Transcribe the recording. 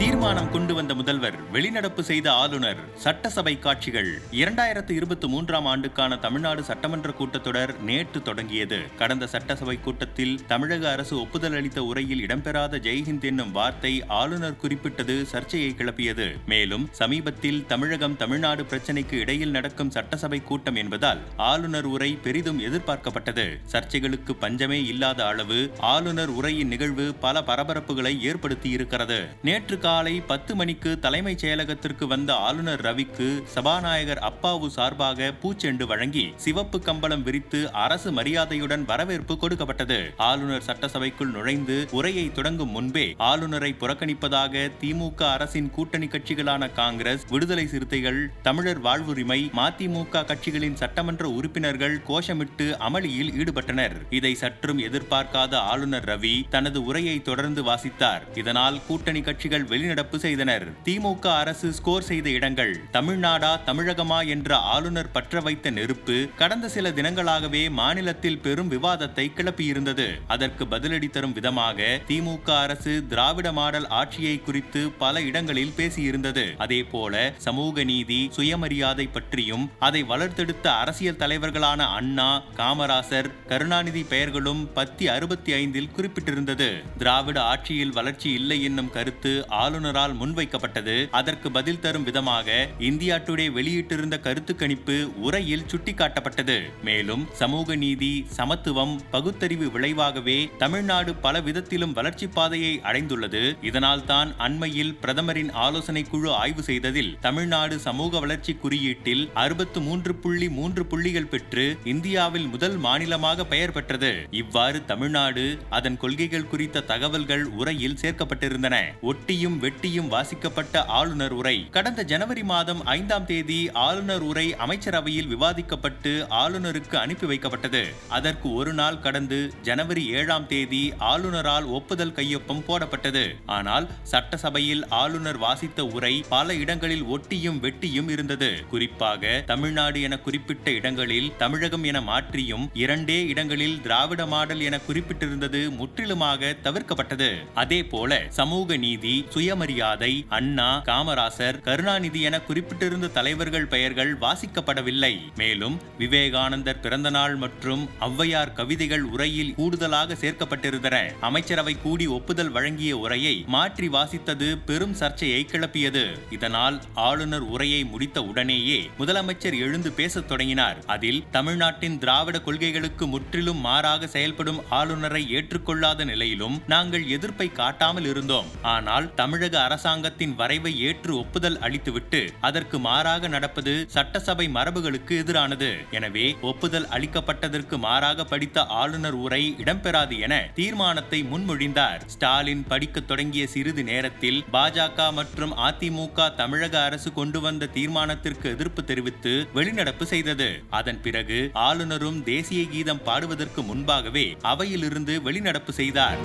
தீர்மானம் கொண்டு வந்த முதல்வர் வெளிநடப்பு செய்த ஆளுநர் சட்டசபை காட்சிகள் இரண்டாயிரத்து இருபத்தி மூன்றாம் ஆண்டுக்கான தமிழ்நாடு சட்டமன்ற கூட்டத்தொடர் நேற்று தொடங்கியது. கடந்த சட்டசபை கூட்டத்தில் தமிழக அரசு ஒப்புதல் அளித்த உரையில் இடம்பெறாத ஜெய்ஹிந்த் என்னும் வார்த்தை ஆளுநர் குறிப்பிட்டது சர்ச்சையை கிளப்பியது. மேலும் சமீபத்தில் தமிழகம் தமிழ்நாடு பிரச்சினைக்கு இடையில் நடக்கும் சட்டசபை கூட்டம் என்பதால் ஆளுநர் உரை பெரிதும் எதிர்பார்க்கப்பட்டது. சர்ச்சைகளுக்கு பஞ்சமே இல்லாத அளவு ஆளுநர் உரையின் நிகழ்வு பல பரபரப்புகளை ஏற்படுத்தி இருக்கிறது நேற்று காலை பத்து மணிக்கு தலைமைச் செயலகத்திற்கு வந்த ஆளுநர் ரவிக்கு சபாநாயகர் அப்பாவு சார்பாக பூச்செண்டு வழங்கி சிவப்பு கம்பளம் விரித்து அரசு மரியாதையுடன் வரவேற்பு கொடுக்கப்பட்டது. ஆளுநர் சட்டசபைக்குள் நுழைந்து உரையை தொடங்கும் முன்பே ஆளுநரை புறக்கணிப்பதாக திமுக அரசின் கூட்டணி கட்சிகளான காங்கிரஸ் விடுதலை சிறுத்தைகள் தமிழர் வாழ்வுரிமை மதிமுக கட்சிகளின் சட்டமன்ற உறுப்பினர்கள் கோஷமிட்டு அமளியில் ஈடுபட்டனர். இதை சற்றும் எதிர்பார்க்காத ஆளுநர் ரவி தனது உரையை தொடர்ந்து வாசித்தார். இதனால் கூட்டணி கட்சிகள் வெளிநடப்பு செய்தனர். திமுக அரசு ஸ்கோர் செய்த இடங்கள் தமிழ்நாடா தமிழகமா என்ற ஆளுநர் பற்ற வைத்த நெருப்பு கடந்த சில தினங்களாகவே மாநிலத்தில் பெரும் விவாதத்தை கிளப்பியிருந்தது. அதற்கு பதிலடி தரும் விதமாக திமுக அரசு திராவிட மாடல் ஆட்சியை குறித்து பல இடங்களில் பேசியிருந்தது. அதே போல சமூக நீதி சுயமரியாதை பற்றியும் அதை வளர்த்தெடுத்த அரசியல் தலைவர்களான அண்ணா காமராசர் கருணாநிதி பெயர்களும் பத்தி அறுபத்தி ஐந்தில் குறிப்பிட்டிருந்தது. திராவிட ஆட்சியில் வளர்ச்சி இல்லை என்னும் கருத்து ஆளுநரால் முன்வைக்கப்பட்டது. அதற்கு பதில் தரும் விதமாக இந்தியா டுடே வெளியிட்டிருந்த கருத்து கணிப்பு உரையில் சுட்டிக்காட்டப்பட்டது. மேலும் சமூக நீதி சமத்துவம் பகுத்தறிவு விளைவாகவே தமிழ்நாடு பல விதத்திலும் வளர்ச்சி பாதையை அடைந்துள்ளது. இதனால் தான் அண்மையில் பிரதமரின் ஆலோசனை குழு ஆய்வு செய்ததில் தமிழ்நாடு சமூக வளர்ச்சி குறியீட்டில் அறுபத்து மூன்று புள்ளி மூன்று புள்ளிகள் பெற்று இந்தியாவில் முதல் மாநிலமாக பெயர் பெற்றது. இவ்வாறு தமிழ்நாடு அதன் கொள்கைகள் குறித்த தகவல்கள் உரையில் சேர்க்கப்பட்டிருந்தன. ஒட்டியும் வெட்டியும் வாசிக்கப்பட்ட ஆளுநர் உரை. கடந்த ஜனவரி மாதம் ஐந்தாம் தேதி ஆளுநர் உரை அமைச்சரவையில் விவாதிக்கப்பட்டு ஆளுநருக்கு அனுப்பி வைக்கப்பட்டது. அதற்கு ஒரு நாள் கடந்து ஜனவரி ஏழாம் தேதி ஆளுநரால் ஒப்புதல் கையொப்பம் போடப்பட்டது. ஆனால் சட்டசபையில் ஆளுநர் வாசித்த உரை பல இடங்களில் ஒட்டியும் வெட்டியும் இருந்தது. குறிப்பாக தமிழ்நாடு என குறிப்பிட்ட இடங்களில் தமிழகம் என மாற்றியும் இரண்டே இடங்களில் திராவிட மாடல் என குறிப்பிட்டிருந்தது முற்றிலுமாக தவிர்க்கப்பட்டது. அதே போல சமூக நீதி சுய சுயமரியாதை அண்ணா காமராசர் கருணாநிதி என குறிப்பிட்டிருந்த தலைவர்கள் பெயர்கள் வாசிக்கப்படவில்லை. மேலும் விவேகானந்தர் பிறந்தநாள் மற்றும் ஔவையார் கவிதைகள் உரையில் கூடுதலாக சேர்க்கப்பட்டிருந்தன. அமைச்சரவை கூடி ஒப்புதல் வழங்கிய உரையை மாற்றி வாசித்தது பெரும் சர்ச்சையை கிளப்பியது. இதனால் ஆளுநர் உரையை முடித்த உடனேயே முதலமைச்சர் எழுந்து பேசத் தொடங்கினார். அதில் தமிழ்நாட்டின் திராவிட கொள்கைகளுக்கு முற்றிலும் மாறாக செயல்படும் ஆளுநரை ஏற்றுக்கொள்ளாத நிலையிலும் நாங்கள் எதிர்ப்பை காட்டாமல் இருந்தோம். ஆனால் தமிழ் தமிழக அரசாங்கத்தின் வரைவை ஏற்று ஒப்புதல் அளித்துவிட்டு அதற்கு மாறாக நடப்பது சட்டசபை மரபுகளுக்கு எதிரானது. எனவே ஒப்புதல் அளிக்கப்பட்டதற்கு மாறாக படித்த ஆளுநர் உரை இடம்பெறாது என தீர்மானத்தை முன்மொழிந்தார். ஸ்டாலின் படிக்க தொடங்கிய சிறிது நேரத்தில் பாஜக மற்றும் அதிமுக தமிழக அரசு கொண்டு வந்த தீர்மானத்திற்கு எதிர்ப்பு தெரிவித்து வெளிநடப்பு செய்தது. அதன் பிறகு ஆளுநரும் தேசிய கீதம் பாடுவதற்கு முன்பாகவே அவையிலிருந்து வெளிநடப்பு செய்தார்.